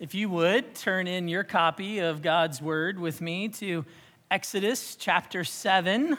If you would, turn in your copy of God's Word with me to Exodus chapter 7.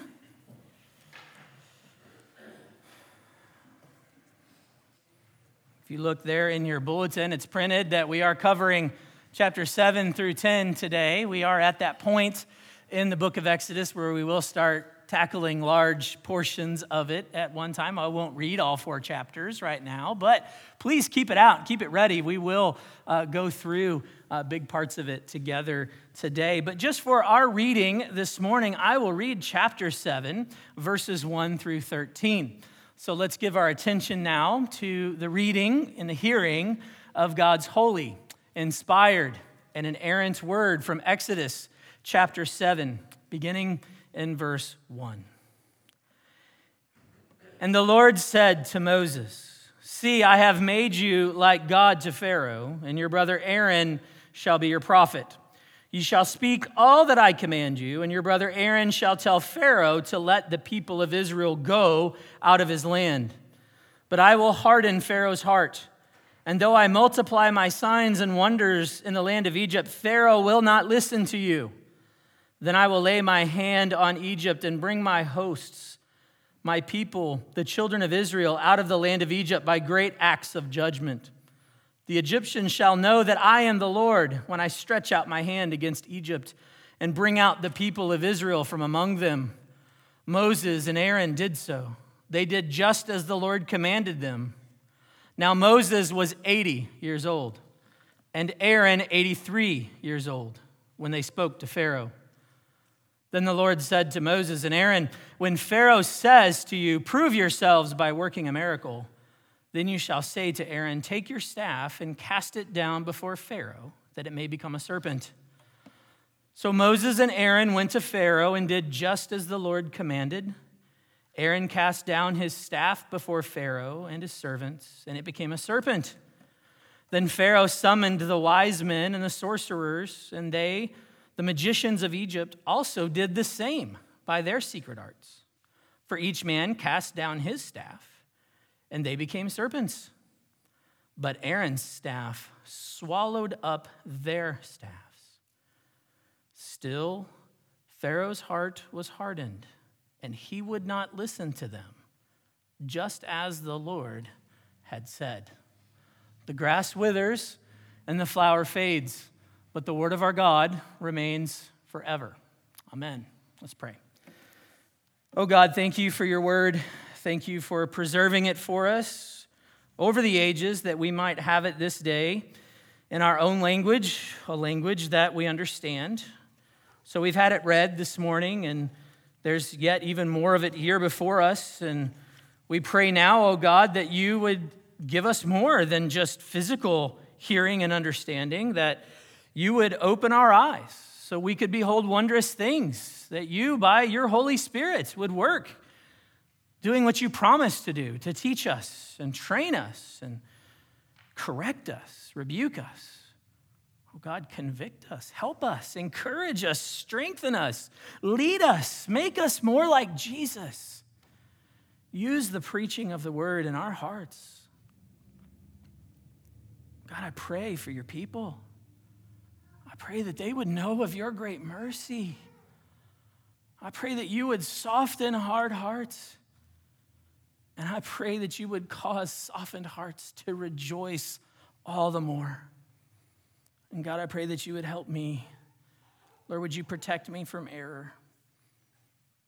If you look there in your bulletin, it's printed that we are covering chapter 7 through 10 today. We are at that point in the book of Exodus where we will start tackling large portions of it at one time. I won't read all four chapters right now, but please keep it out, keep it ready. We will uh, go through uh, big parts of it together today. But just for our reading this morning, I will read chapter 7, verses 1 through 13. So let's give our attention now to the reading and the hearing of God's holy, inspired, and an inerrant word from Exodus chapter 7, beginning in verse 1. And the Lord said to Moses, See, I have made you like God to Pharaoh, and your brother Aaron shall be your prophet. You shall speak all that I command you, and your brother Aaron shall tell Pharaoh to let the people of Israel go out of his land. But I will harden Pharaoh's heart. And though I multiply my signs and wonders in the land of Egypt, Pharaoh will not listen to you. Then I will lay my hand on Egypt and bring my hosts, my people, the children of Israel, out of the land of Egypt by great acts of judgment. The Egyptians shall know that I am the Lord when I stretch out my hand against Egypt and bring out the people of Israel from among them. Moses and Aaron did so. They did just as the Lord commanded them. Now Moses was 80 years old, and Aaron 83 years old when they spoke to Pharaoh. Then the Lord said to Moses and Aaron, When Pharaoh says to you, Prove yourselves by working a miracle, then you shall say to Aaron, Take your staff and cast it down before Pharaoh, that it may become a serpent. So Moses and Aaron went to Pharaoh and did just as the Lord commanded. Aaron cast down his staff before Pharaoh and his servants, and it became a serpent. Then Pharaoh summoned the wise men and the sorcerers, and they the magicians of Egypt also did the same by their secret arts. For each man cast down his staff, and they became serpents. But Aaron's staff swallowed up their staffs. Still, Pharaoh's heart was hardened, and he would not listen to them, just as the Lord had said. The grass withers and the flower fades but the word of our God remains forever. Amen. Let's pray. Oh God, thank you for your word. Thank you for preserving it for us over the ages that we might have it this day in our own language, a language that we understand. So we've had it read this morning, and there's yet even more of it here before us. And we pray now, oh God, that you would give us more than just physical hearing and understanding, that you would open our eyes so we could behold wondrous things, that you, by your Holy Spirit, would work, doing what you promised to do, to teach us and train us and correct us, rebuke us. Oh God, convict us, help us, encourage us, strengthen us, lead us, make us more like Jesus. Use the preaching of the word in our hearts. God, I pray for your people pray that they would know of your great mercy. I pray that you would soften hard hearts. And I pray that you would cause softened hearts to rejoice all the more. And God, I pray that you would help me. Lord, would you protect me from error?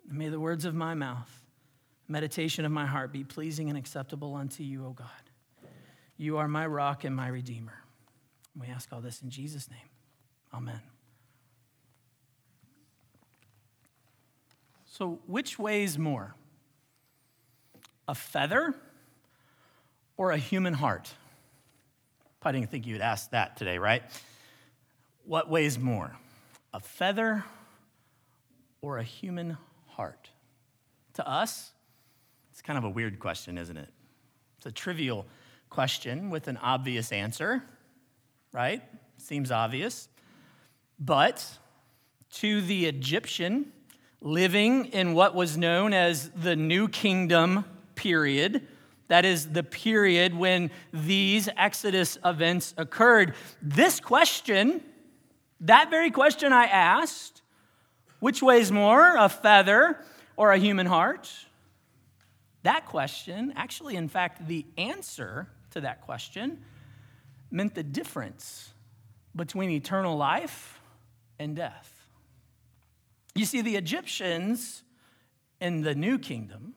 may the words of my mouth, meditation of my heart be pleasing and acceptable unto you, O God. You are my rock and my redeemer. We ask all this in Jesus' name. Amen. So, which weighs more? A feather or a human heart? I didn't think you'd ask that today, right? What weighs more? A feather or a human heart? To us, it's kind of a weird question, isn't it? It's a trivial question with an obvious answer, right? Seems obvious. But to the Egyptian living in what was known as the New Kingdom period, That is the period when these Exodus events occurred. This question, that very question I asked, which weighs more, a feather or a human heart? That question, actually, in fact, the answer to that question meant the difference between eternal life and death. You see, the Egyptians in the New Kingdom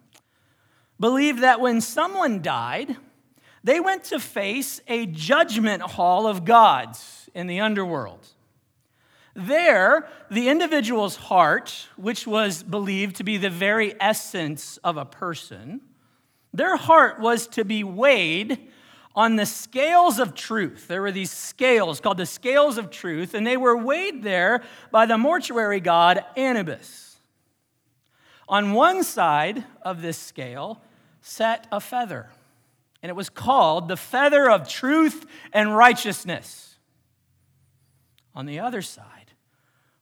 believed that when someone died, they went to face a judgment hall of gods in the underworld. There, the individual's heart, which was believed to be the very essence of a person, their heart was to be weighed on the scales of truth. There were these scales called the scales of truth, and they were weighed there by the mortuary god Anubis. On one side of this scale sat a feather, and it was called the feather of truth and righteousness. On the other side,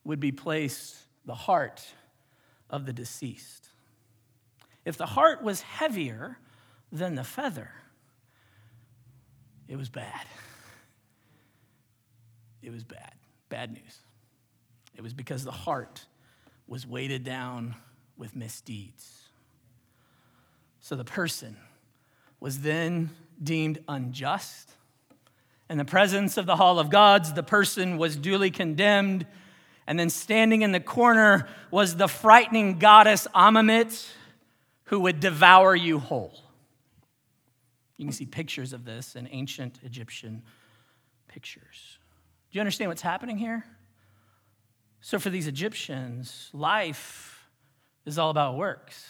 would be placed the heart of the deceased. If the heart was heavier than the feather, it was bad. It was bad. Bad news. It was because the heart was weighted down with misdeeds. So the person was then deemed unjust. In the presence of the hall of gods, the person was duly condemned and then standing in the corner was the frightening goddess Ammit, who would devour you whole. You can see pictures of this in ancient Egyptian pictures. Do you understand what's happening here? So, for these Egyptians, life is all about works.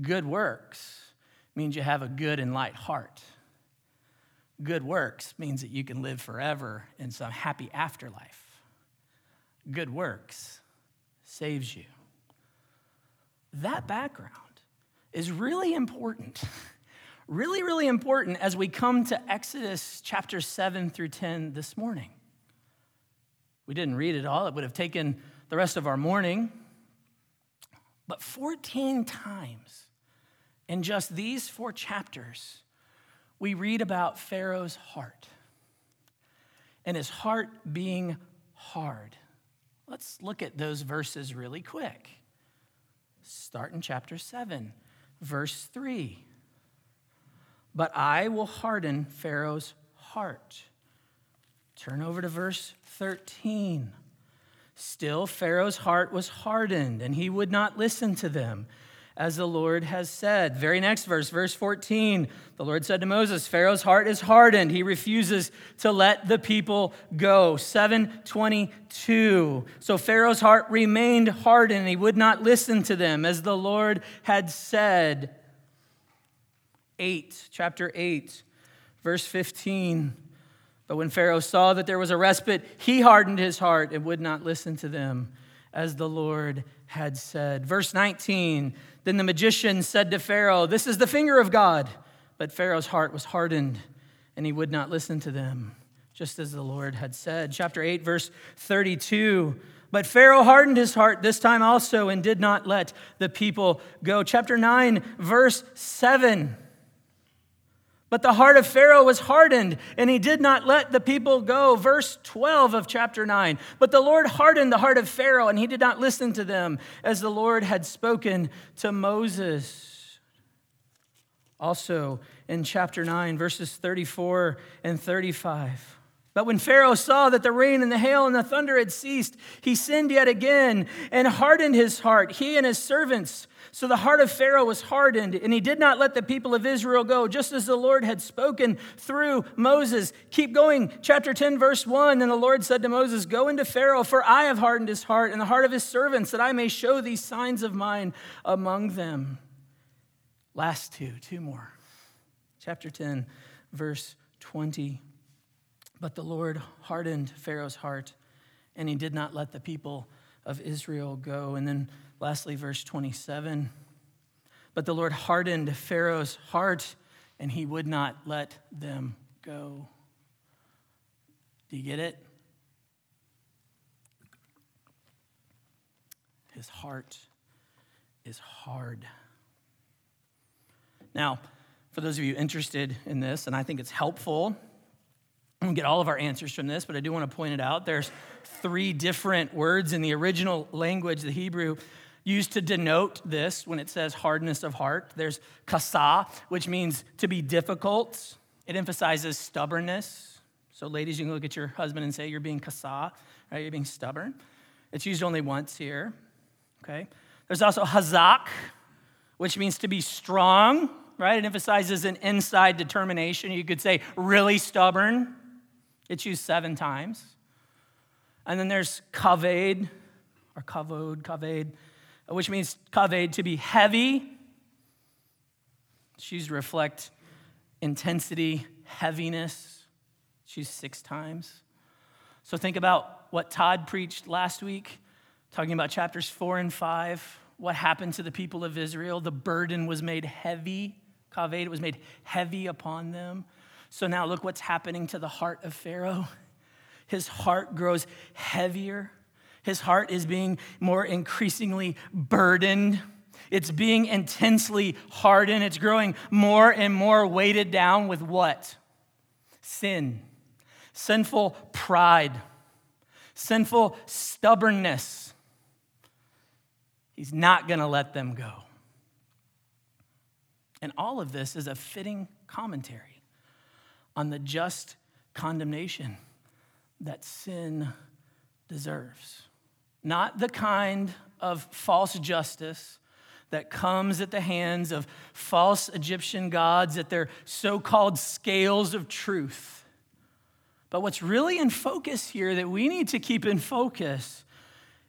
Good works means you have a good and light heart. Good works means that you can live forever in some happy afterlife good works saves you. That background is really important. really, really important as we come to Exodus chapter 7 through 10 this morning. We didn't read it all, it would have taken the rest of our morning. But 14 times in just these four chapters, we read about Pharaoh's heart and his heart being hard. Let's look at those verses really quick. Start in chapter 7, verse 3. But I will harden Pharaoh's heart. Turn over to verse 13. Still, Pharaoh's heart was hardened, and he would not listen to them as the Lord has said. Very next verse, verse 14. The Lord said to Moses, Pharaoh's heart is hardened. He refuses to let the people go. 722. So Pharaoh's heart remained hardened. He would not listen to them as the Lord had said. 8, chapter 8, verse 15. But when Pharaoh saw that there was a respite, he hardened his heart and would not listen to them as the Lord had said. Verse 19 Then the magician said to Pharaoh, This is the finger of God. But Pharaoh's heart was hardened, and he would not listen to them, just as the Lord had said. Chapter 8, verse 32. But Pharaoh hardened his heart this time also and did not let the people go. Chapter 9, verse 7. But the heart of Pharaoh was hardened, and he did not let the people go. Verse 12 of chapter 9. But the Lord hardened the heart of Pharaoh, and he did not listen to them, as the Lord had spoken to Moses. Also in chapter 9, verses 34 and 35. But when Pharaoh saw that the rain and the hail and the thunder had ceased, he sinned yet again and hardened his heart, he and his servants. So the heart of Pharaoh was hardened, and he did not let the people of Israel go, just as the Lord had spoken through Moses. Keep going. Chapter 10, verse 1. Then the Lord said to Moses, Go into Pharaoh, for I have hardened his heart and the heart of his servants, that I may show these signs of mine among them. Last two, two more. Chapter 10, verse 20. But the Lord hardened Pharaoh's heart, and he did not let the people of Israel go. And then lastly, verse 27 But the Lord hardened Pharaoh's heart, and he would not let them go. Do you get it? His heart is hard. Now, for those of you interested in this, and I think it's helpful. I get all of our answers from this, but I do want to point it out. There's three different words in the original language, the Hebrew, used to denote this when it says hardness of heart. There's kasa, which means to be difficult. It emphasizes stubbornness. So, ladies, you can look at your husband and say, You're being kasa, right? You're being stubborn. It's used only once here, okay? There's also hazak, which means to be strong, right? It emphasizes an inside determination. You could say really stubborn. It's used seven times. And then there's kaved, or kavod, kaved, which means kaved to be heavy. To reflect intensity, heaviness. Used six times. So think about what Todd preached last week, talking about chapters four and five. What happened to the people of Israel? The burden was made heavy. Kaved, it was made heavy upon them. So now look what's happening to the heart of Pharaoh. His heart grows heavier. His heart is being more increasingly burdened. It's being intensely hardened. It's growing more and more weighted down with what? Sin, sinful pride, sinful stubbornness. He's not going to let them go. And all of this is a fitting commentary on the just condemnation that sin deserves. Not the kind of false justice that comes at the hands of false Egyptian gods at their so called scales of truth. But what's really in focus here that we need to keep in focus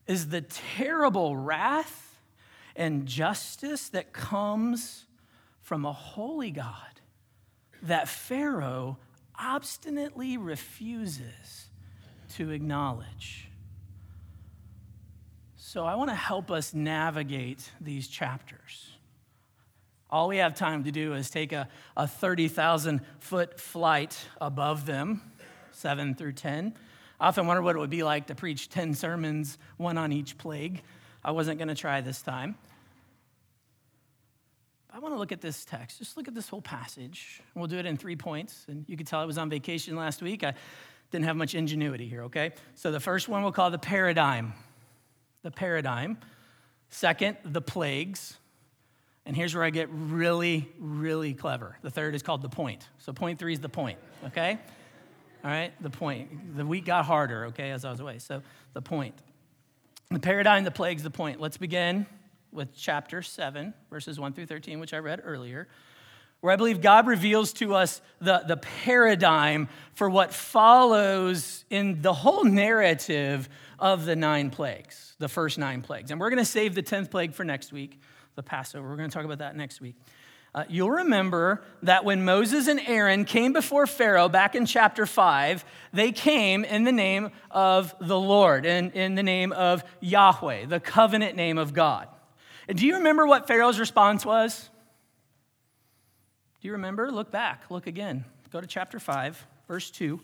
is the terrible wrath and justice that comes from a holy God that Pharaoh obstinately refuses to acknowledge. So, I want to help us navigate these chapters. All we have time to do is take a, a 30,000 foot flight above them, 7 through 10. I often wonder what it would be like to preach 10 sermons, one on each plague. I wasn't going to try this time. I want to look at this text. Just look at this whole passage. We'll do it in three points. And you can tell I was on vacation last week. I didn't have much ingenuity here, okay? So the first one we'll call the paradigm. The paradigm. Second, the plagues. And here's where I get really, really clever. The third is called the point. So point three is the point, okay? All right, the point. The week got harder, okay, as I was away. So the point. The paradigm, the plagues, the point. Let's begin with chapter 7, verses 1 through 13, which I read earlier, where I believe God reveals to us the, the paradigm for what follows in the whole narrative of the nine plagues, the first nine plagues. And we're going to save the 10th plague for next week, the Passover. We're going to talk about that next week. Uh, you'll remember that when Moses and Aaron came before Pharaoh back in chapter 5, they came in the name of the Lord, and in the name of Yahweh, the covenant name of God. And do you remember what Pharaoh's response was? Do you remember? Look back, look again. Go to chapter 5, verse 2.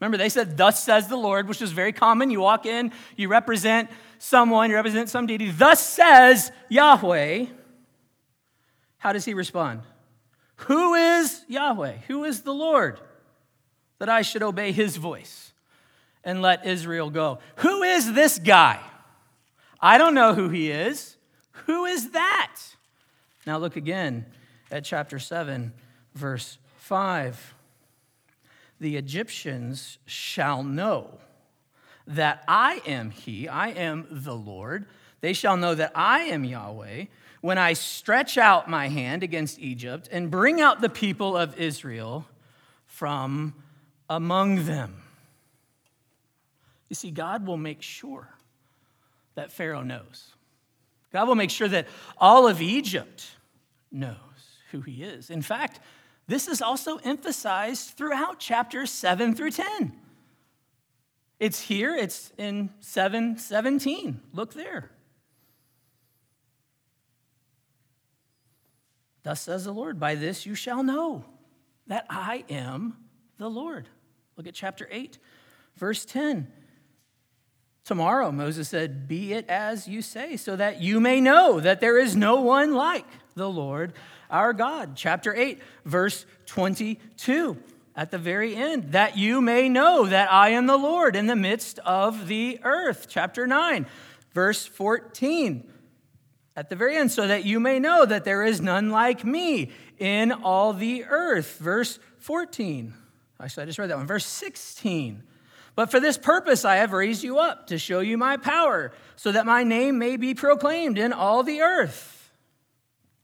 Remember, they said, Thus says the Lord, which is very common. You walk in, you represent someone, you represent some deity. Thus says Yahweh. How does he respond? Who is Yahweh? Who is the Lord that I should obey his voice and let Israel go? Who is this guy? I don't know who he is. Who is that? Now look again at chapter 7, verse 5. The Egyptians shall know that I am he, I am the Lord. They shall know that I am Yahweh when I stretch out my hand against Egypt and bring out the people of Israel from among them. You see, God will make sure that Pharaoh knows. God will make sure that all of Egypt knows who he is. In fact, this is also emphasized throughout chapters 7 through 10. It's here, it's in 717. Look there. Thus says the Lord, by this you shall know that I am the Lord. Look at chapter 8, verse 10. Tomorrow, Moses said, Be it as you say, so that you may know that there is no one like the Lord our God. Chapter 8, verse 22, at the very end, that you may know that I am the Lord in the midst of the earth. Chapter 9, verse 14, at the very end, so that you may know that there is none like me in all the earth. Verse 14. Actually, I just read that one. Verse 16. But for this purpose I have raised you up to show you my power, so that my name may be proclaimed in all the earth.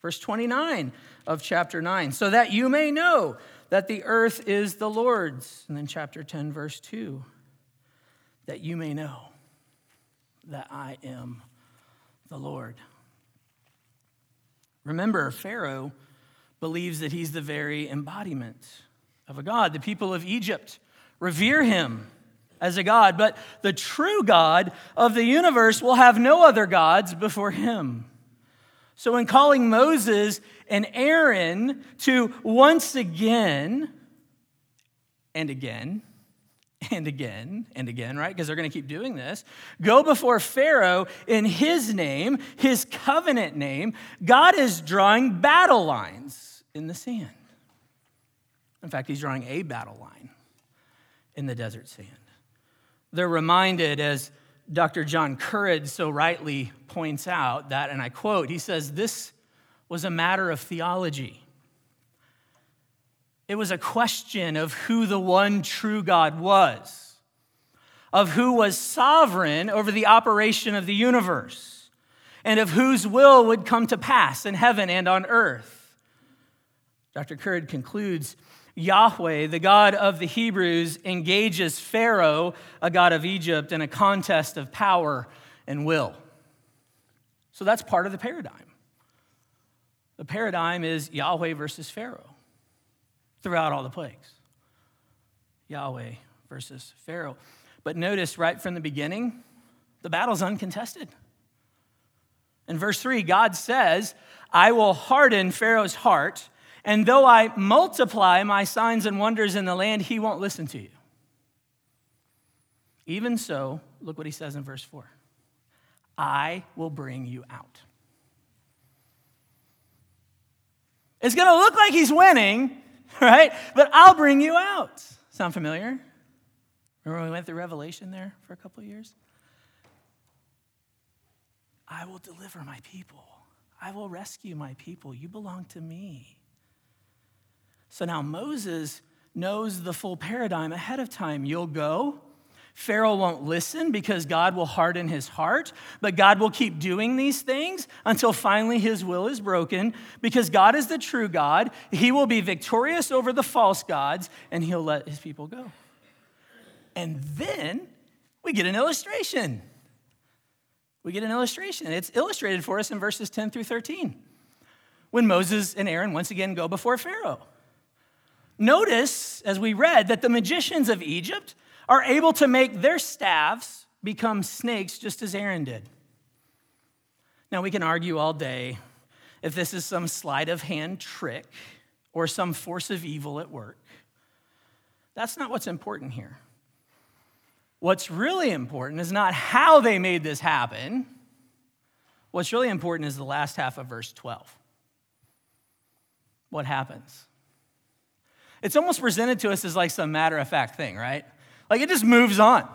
Verse 29 of chapter 9, so that you may know that the earth is the Lord's. And then chapter 10, verse 2, that you may know that I am the Lord. Remember, Pharaoh believes that he's the very embodiment of a God. The people of Egypt revere him as a God, but the true God of the universe will have no other gods before him. So, in calling Moses and Aaron to once again and again and again and again, right? Because they're going to keep doing this. Go before Pharaoh in his name, his covenant name. God is drawing battle lines in the sand. In fact, he's drawing a battle line in the desert sand. They're reminded, as Dr. John Currid so rightly points out, that, and I quote, he says, This was a matter of theology. It was a question of who the one true God was, of who was sovereign over the operation of the universe, and of whose will would come to pass in heaven and on earth. Dr. Currid concludes Yahweh, the God of the Hebrews, engages Pharaoh, a god of Egypt, in a contest of power and will. So that's part of the paradigm. The paradigm is Yahweh versus Pharaoh throughout all the plagues. Yahweh versus Pharaoh. But notice right from the beginning, the battle's uncontested. In verse 3, God says, I will harden Pharaoh's heart and though I multiply my signs and wonders in the land, he won't listen to you. Even so, look what he says in verse 4 I will bring you out. It's going to look like he's winning, right? But I'll bring you out. Sound familiar? Remember we went through Revelation there for a couple of years? I will deliver my people. I will rescue my people. You belong to me. So now Moses knows the full paradigm ahead of time. You'll go. Pharaoh won't listen because God will harden his heart, but God will keep doing these things until finally his will is broken because God is the true God. He will be victorious over the false gods and he'll let his people go. And then we get an illustration. We get an illustration. It's illustrated for us in verses 10 through 13 when Moses and Aaron once again go before Pharaoh. Notice, as we read, that the magicians of Egypt are able to make their staffs become snakes just as Aaron did. Now, we can argue all day if this is some sleight of hand trick or some force of evil at work. That's not what's important here. What's really important is not how they made this happen. What's really important is the last half of verse 12. What happens? It's almost presented to us as like some matter of fact thing, right? Like it just moves on.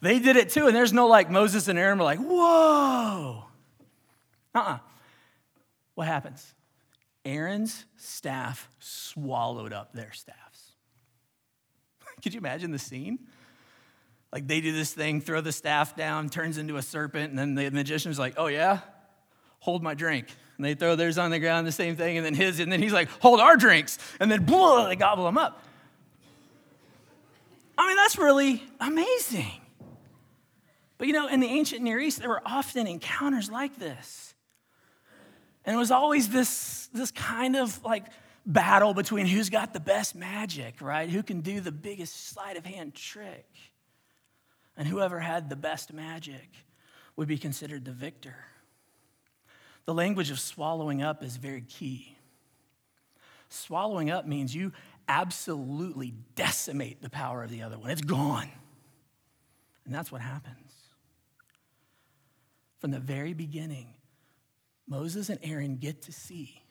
They did it too, and there's no like Moses and Aaron were like, whoa. Uh uh-uh. uh What happens? Aaron's staff swallowed up their staffs. Could you imagine the scene? Like they do this thing, throw the staff down, turns into a serpent, and then the magician's like, oh yeah? Hold my drink. And they throw theirs on the ground, the same thing, and then his, and then he's like, hold our drinks. And then blah, they gobble them up. I mean, that's really amazing. But you know, in the ancient Near East, there were often encounters like this. And it was always this, this kind of like battle between who's got the best magic, right? Who can do the biggest sleight of hand trick. And whoever had the best magic would be considered the victor. The language of swallowing up is very key. Swallowing up means you absolutely decimate the power of the other one, it's gone. And that's what happens. From the very beginning, Moses and Aaron get to see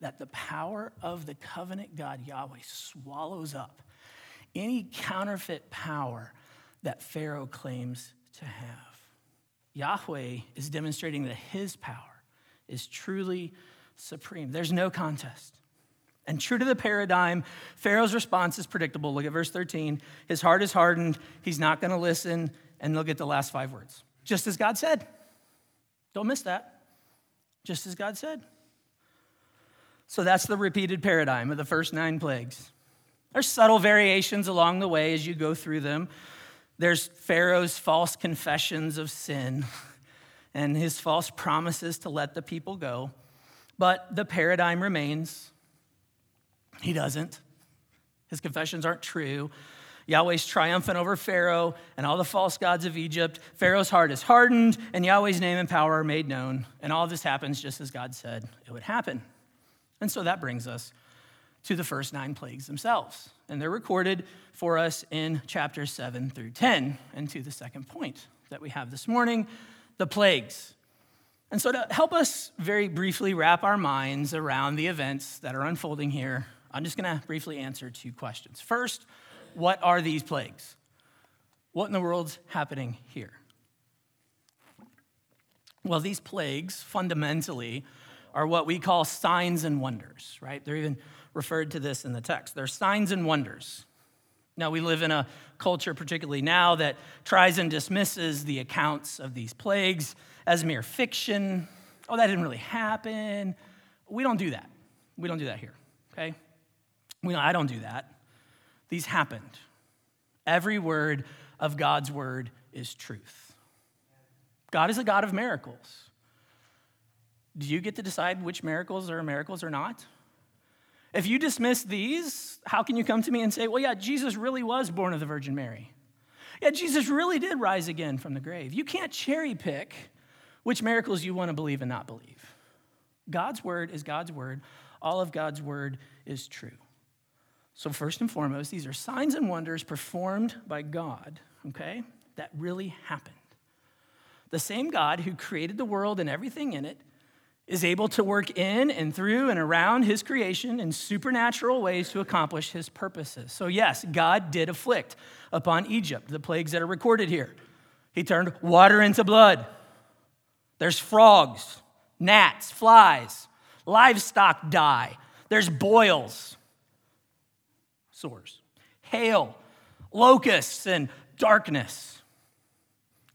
that the power of the covenant God Yahweh swallows up any counterfeit power that Pharaoh claims to have. Yahweh is demonstrating that his power is truly supreme. There's no contest. And true to the paradigm, Pharaoh's response is predictable. Look at verse 13. His heart is hardened, he's not going to listen, and look at the last five words. Just as God said. Don't miss that. Just as God said. So that's the repeated paradigm of the first nine plagues. There's subtle variations along the way as you go through them. There's Pharaoh's false confessions of sin and his false promises to let the people go. But the paradigm remains. He doesn't. His confessions aren't true. Yahweh's triumphant over Pharaoh and all the false gods of Egypt. Pharaoh's heart is hardened, and Yahweh's name and power are made known. And all this happens just as God said it would happen. And so that brings us to the first nine plagues themselves. And they're recorded for us in chapters 7 through 10. And to the second point that we have this morning the plagues. And so, to help us very briefly wrap our minds around the events that are unfolding here, I'm just going to briefly answer two questions. First, what are these plagues? What in the world's happening here? Well, these plagues fundamentally are what we call signs and wonders, right? They're even referred to this in the text. They're signs and wonders. Now, we live in a culture, particularly now, that tries and dismisses the accounts of these plagues as mere fiction. Oh, that didn't really happen. We don't do that. We don't do that here, okay? We I don't do that. These happened. Every word of God's word is truth. God is a God of miracles. Do you get to decide which miracles are miracles or not? If you dismiss these, how can you come to me and say, well, yeah, Jesus really was born of the Virgin Mary? Yeah, Jesus really did rise again from the grave. You can't cherry pick which miracles you want to believe and not believe. God's word is God's word. All of God's word is true. So, first and foremost, these are signs and wonders performed by God, okay, that really happened. The same God who created the world and everything in it is able to work in and through and around his creation in supernatural ways to accomplish his purposes. So, yes, God did afflict upon Egypt the plagues that are recorded here. He turned water into blood. There's frogs, gnats, flies, livestock die. There's boils, sores, hail, locusts, and darkness.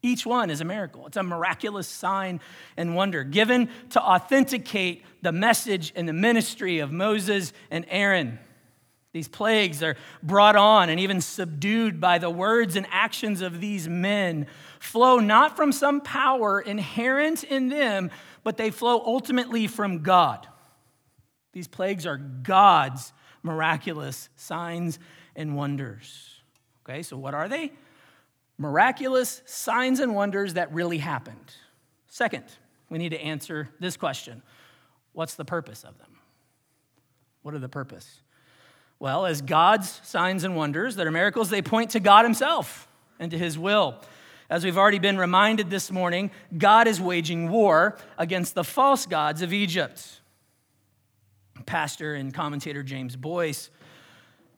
Each one is a miracle. It's a miraculous sign and wonder given to authenticate the message and the ministry of Moses and Aaron. These plagues are brought on and even subdued by the words and actions of these men, flow not from some power inherent in them, but they flow ultimately from God. These plagues are God's miraculous signs and wonders. Okay, so what are they? Miraculous signs and wonders that really happened. Second, we need to answer this question What's the purpose of them? What are the purpose? Well, as God's signs and wonders that are miracles, they point to God Himself and to His will. As we've already been reminded this morning, God is waging war against the false gods of Egypt. Pastor and commentator James Boice,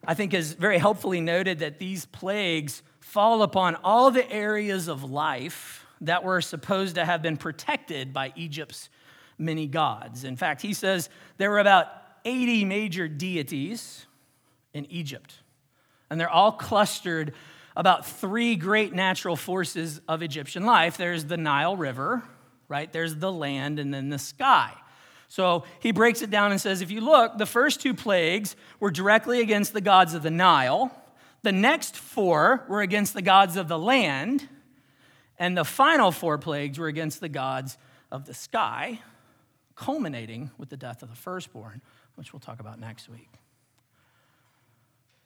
I think, has very helpfully noted that these plagues fall upon all the areas of life that were supposed to have been protected by Egypt's many gods. In fact, he says there were about 80 major deities in Egypt, and they're all clustered about three great natural forces of Egyptian life there's the Nile River, right? There's the land, and then the sky. So he breaks it down and says if you look, the first two plagues were directly against the gods of the Nile the next four were against the gods of the land, and the final four plagues were against the gods of the sky, culminating with the death of the firstborn, which we'll talk about next week.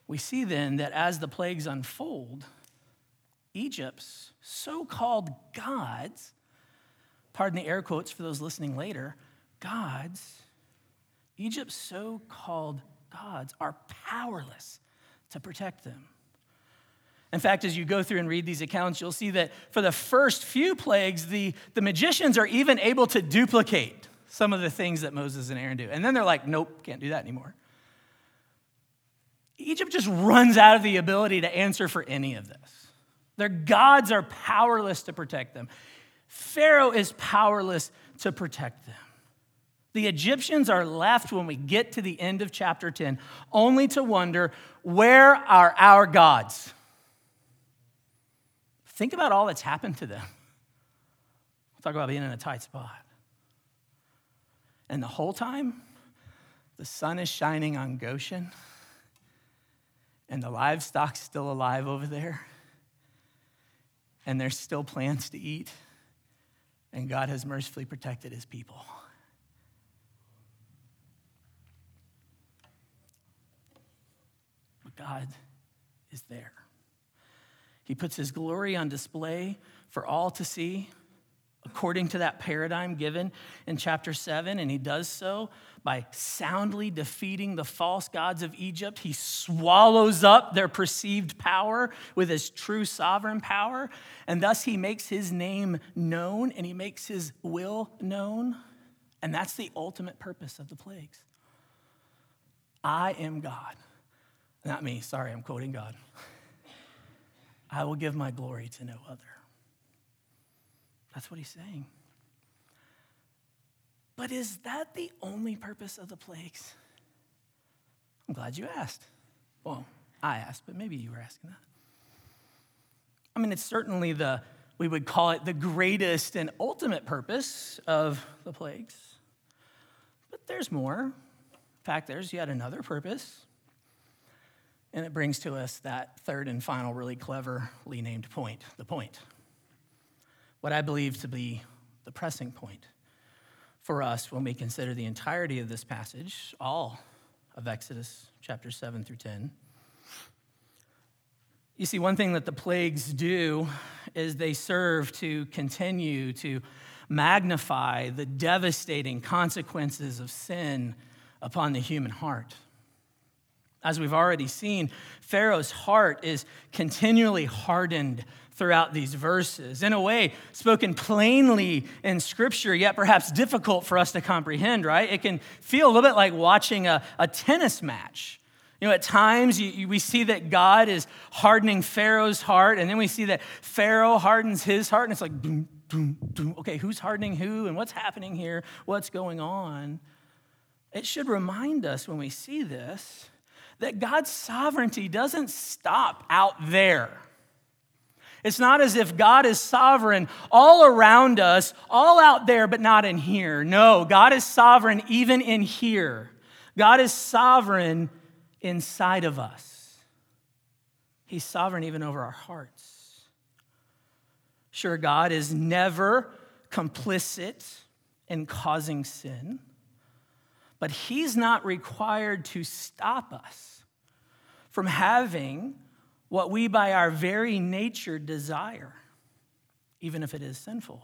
We see then that as the plagues unfold, Egypt's so called gods, pardon the air quotes for those listening later, gods, Egypt's so called gods are powerless to protect them. In fact, as you go through and read these accounts, you'll see that for the first few plagues, the, the magicians are even able to duplicate some of the things that Moses and Aaron do. And then they're like, nope, can't do that anymore. Egypt just runs out of the ability to answer for any of this. Their gods are powerless to protect them. Pharaoh is powerless to protect them. The Egyptians are left when we get to the end of chapter 10 only to wonder where are our gods? Think about all that's happened to them. Talk about being in a tight spot. And the whole time, the sun is shining on Goshen, and the livestock's still alive over there, and there's still plants to eat, and God has mercifully protected his people. God is there. He puts his glory on display for all to see according to that paradigm given in chapter 7, and he does so by soundly defeating the false gods of Egypt. He swallows up their perceived power with his true sovereign power, and thus he makes his name known and he makes his will known. And that's the ultimate purpose of the plagues. I am God. Not me, sorry, I'm quoting God. I will give my glory to no other. That's what he's saying. But is that the only purpose of the plagues? I'm glad you asked. Well, I asked, but maybe you were asking that. I mean, it's certainly the, we would call it the greatest and ultimate purpose of the plagues. But there's more. In fact, there's yet another purpose. And it brings to us that third and final, really cleverly named point the point. What I believe to be the pressing point for us when we consider the entirety of this passage, all of Exodus chapter 7 through 10. You see, one thing that the plagues do is they serve to continue to magnify the devastating consequences of sin upon the human heart. As we've already seen, Pharaoh's heart is continually hardened throughout these verses. In a way, spoken plainly in Scripture, yet perhaps difficult for us to comprehend, right? It can feel a little bit like watching a, a tennis match. You know, at times you, you, we see that God is hardening Pharaoh's heart, and then we see that Pharaoh hardens his heart, and it's like, boom, boom, boom. okay, who's hardening who, and what's happening here? What's going on? It should remind us when we see this that God's sovereignty doesn't stop out there. It's not as if God is sovereign all around us, all out there, but not in here. No, God is sovereign even in here. God is sovereign inside of us. He's sovereign even over our hearts. Sure, God is never complicit in causing sin, but He's not required to stop us from having what we by our very nature desire, even if it is sinful.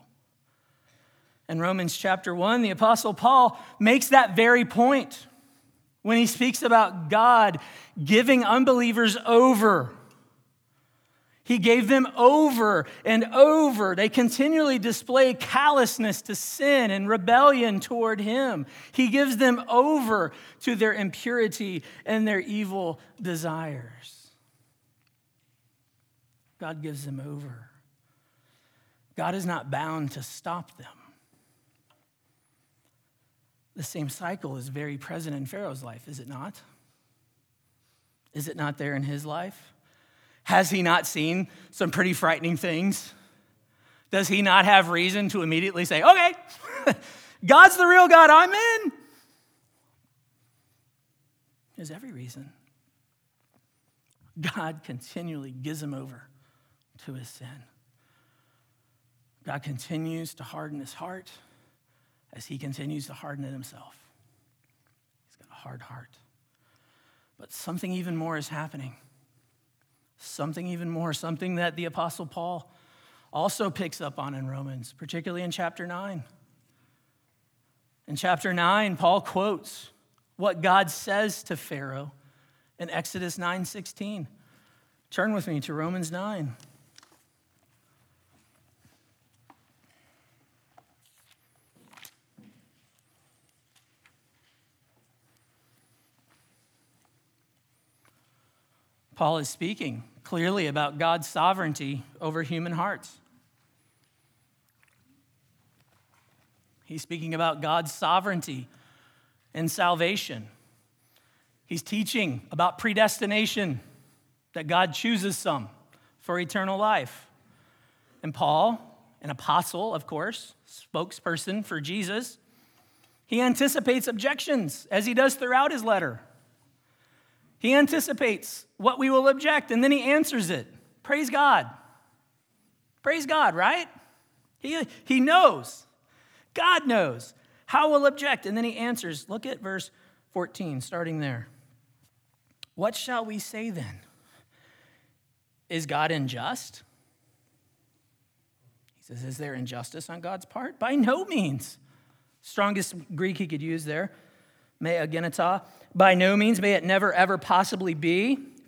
In Romans chapter 1, the Apostle Paul makes that very point when he speaks about God giving unbelievers over. He gave them over and over. They continually display callousness to sin and rebellion toward Him. He gives them over to their impurity and their evil desires. God gives them over. God is not bound to stop them. The same cycle is very present in Pharaoh's life, is it not? Is it not there in his life? Has he not seen some pretty frightening things? Does he not have reason to immediately say, okay, God's the real God, I'm in? There's every reason. God continually gives him over to his sin. God continues to harden his heart as he continues to harden it himself. He's got a hard heart. But something even more is happening. Something even more, something that the Apostle Paul also picks up on in Romans, particularly in chapter 9. In chapter 9, Paul quotes what God says to Pharaoh in Exodus 9 16. Turn with me to Romans 9. Paul is speaking clearly about God's sovereignty over human hearts. He's speaking about God's sovereignty and salvation. He's teaching about predestination, that God chooses some for eternal life. And Paul, an apostle, of course, spokesperson for Jesus, he anticipates objections as he does throughout his letter. He anticipates what we will object and then he answers it. Praise God. Praise God, right? He, he knows. God knows how we'll object. And then he answers. Look at verse 14, starting there. What shall we say then? Is God unjust? He says, Is there injustice on God's part? By no means. Strongest Greek he could use there. Me agenita. By no means may it never ever possibly be.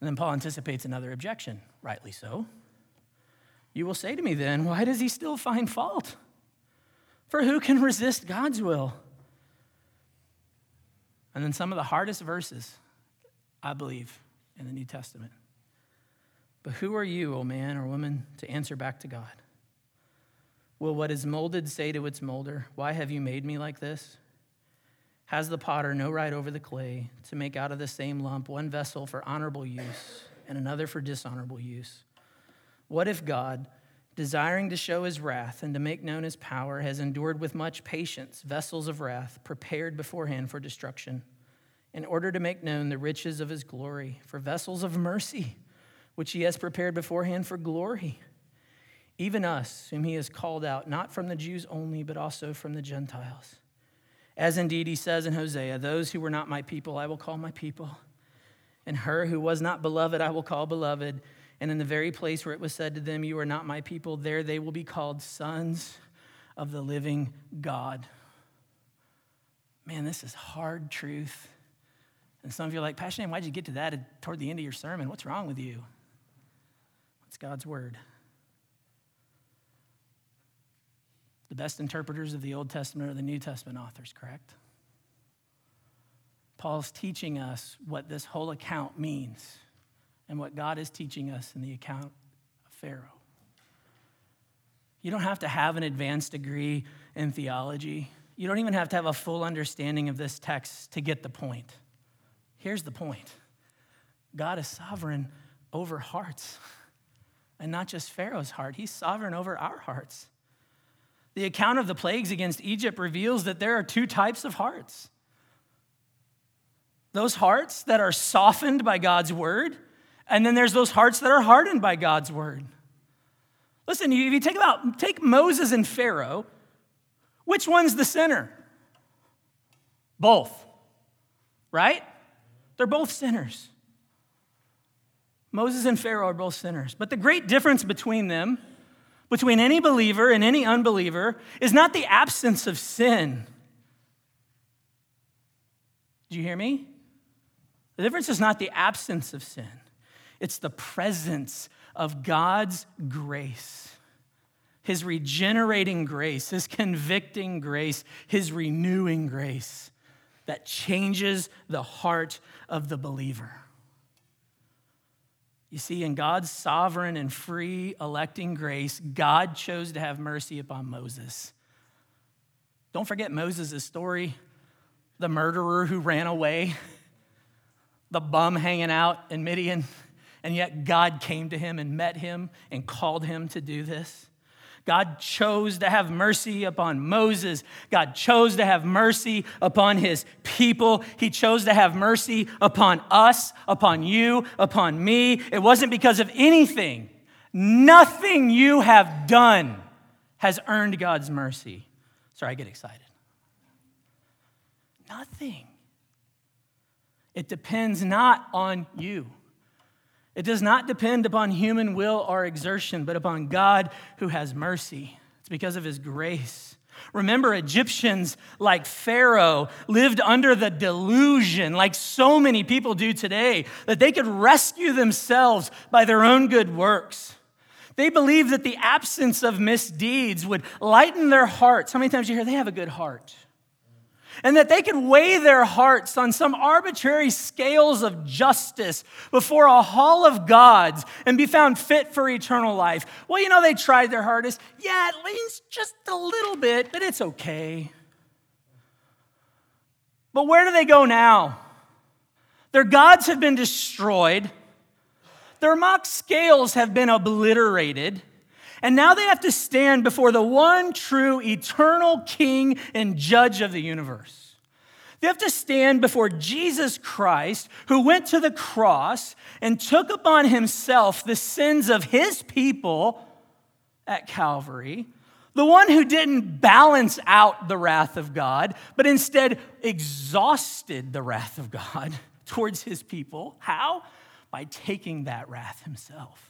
And then Paul anticipates another objection, rightly so. You will say to me then, why does he still find fault? For who can resist God's will? And then some of the hardest verses, I believe, in the New Testament. But who are you, O man or woman, to answer back to God? Will what is molded say to its molder, Why have you made me like this? Has the potter no right over the clay to make out of the same lump one vessel for honorable use and another for dishonorable use? What if God, desiring to show his wrath and to make known his power, has endured with much patience vessels of wrath prepared beforehand for destruction, in order to make known the riches of his glory, for vessels of mercy, which he has prepared beforehand for glory? Even us, whom he has called out, not from the Jews only, but also from the Gentiles. As indeed he says in Hosea, Those who were not my people, I will call my people. And her who was not beloved, I will call beloved. And in the very place where it was said to them, You are not my people, there they will be called sons of the living God. Man, this is hard truth. And some of you are like, Pastor why'd you get to that toward the end of your sermon? What's wrong with you? It's God's word. The best interpreters of the Old Testament are the New Testament authors, correct? Paul's teaching us what this whole account means and what God is teaching us in the account of Pharaoh. You don't have to have an advanced degree in theology. You don't even have to have a full understanding of this text to get the point. Here's the point God is sovereign over hearts, and not just Pharaoh's heart, He's sovereign over our hearts. The account of the plagues against Egypt reveals that there are two types of hearts those hearts that are softened by God's word, and then there's those hearts that are hardened by God's word. Listen, if you take about take Moses and Pharaoh, which one's the sinner? Both. Right? They're both sinners. Moses and Pharaoh are both sinners. But the great difference between them between any believer and any unbeliever is not the absence of sin. Do you hear me? The difference is not the absence of sin, it's the presence of God's grace. His regenerating grace, His convicting grace, His renewing grace that changes the heart of the believer. You see, in God's sovereign and free electing grace, God chose to have mercy upon Moses. Don't forget Moses' story the murderer who ran away, the bum hanging out in Midian, and yet God came to him and met him and called him to do this. God chose to have mercy upon Moses. God chose to have mercy upon his people. He chose to have mercy upon us, upon you, upon me. It wasn't because of anything. Nothing you have done has earned God's mercy. Sorry, I get excited. Nothing. It depends not on you. It does not depend upon human will or exertion, but upon God who has mercy. It's because of his grace. Remember, Egyptians like Pharaoh lived under the delusion, like so many people do today, that they could rescue themselves by their own good works. They believed that the absence of misdeeds would lighten their hearts. How many times you hear they have a good heart? And that they could weigh their hearts on some arbitrary scales of justice before a hall of gods and be found fit for eternal life. Well, you know, they tried their hardest. Yeah, it leans just a little bit, but it's okay. But where do they go now? Their gods have been destroyed, their mock scales have been obliterated. And now they have to stand before the one true eternal king and judge of the universe. They have to stand before Jesus Christ, who went to the cross and took upon himself the sins of his people at Calvary, the one who didn't balance out the wrath of God, but instead exhausted the wrath of God towards his people. How? By taking that wrath himself.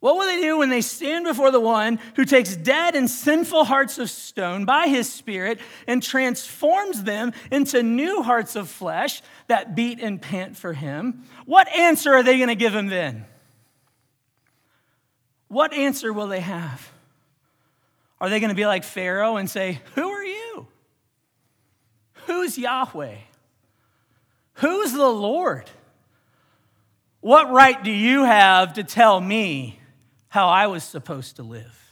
What will they do when they stand before the one who takes dead and sinful hearts of stone by his Spirit and transforms them into new hearts of flesh that beat and pant for him? What answer are they going to give him then? What answer will they have? Are they going to be like Pharaoh and say, Who are you? Who's Yahweh? Who's the Lord? What right do you have to tell me how I was supposed to live.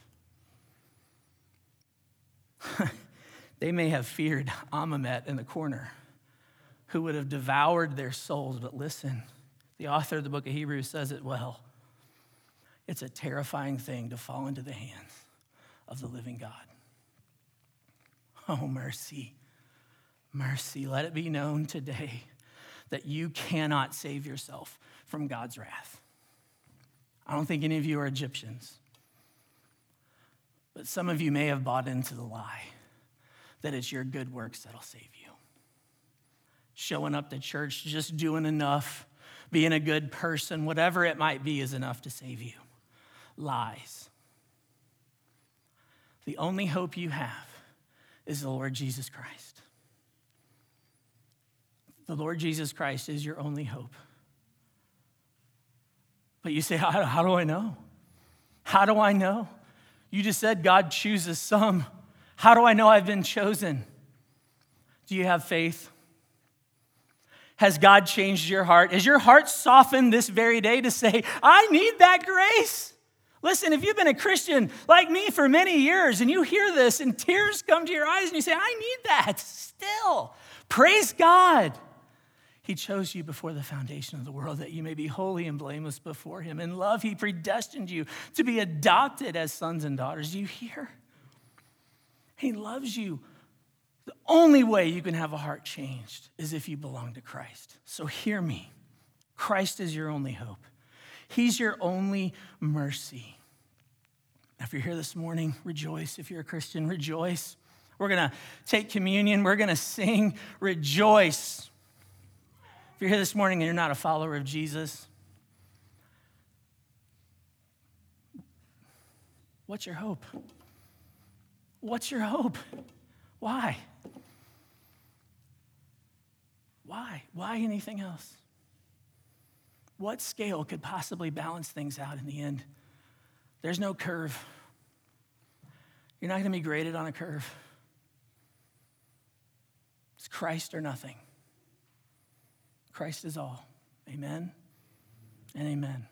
they may have feared Amumet in the corner, who would have devoured their souls, but listen, the author of the book of Hebrews says it well. It's a terrifying thing to fall into the hands of the living God. Oh, mercy, mercy. Let it be known today that you cannot save yourself from God's wrath. I don't think any of you are Egyptians. But some of you may have bought into the lie that it's your good works that'll save you. Showing up to church, just doing enough, being a good person, whatever it might be, is enough to save you. Lies. The only hope you have is the Lord Jesus Christ. The Lord Jesus Christ is your only hope. But you say, how, how do I know? How do I know? You just said God chooses some. How do I know I've been chosen? Do you have faith? Has God changed your heart? Is your heart softened this very day to say, I need that grace? Listen, if you've been a Christian like me for many years and you hear this and tears come to your eyes and you say, I need that still, praise God. He chose you before the foundation of the world that you may be holy and blameless before Him. In love, He predestined you to be adopted as sons and daughters. Do you hear? He loves you. The only way you can have a heart changed is if you belong to Christ. So hear me Christ is your only hope, He's your only mercy. If you're here this morning, rejoice. If you're a Christian, rejoice. We're going to take communion, we're going to sing, rejoice. If you're here this morning and you're not a follower of Jesus, what's your hope? What's your hope? Why? Why? Why anything else? What scale could possibly balance things out in the end? There's no curve. You're not going to be graded on a curve. It's Christ or nothing. Christ is all. Amen and amen.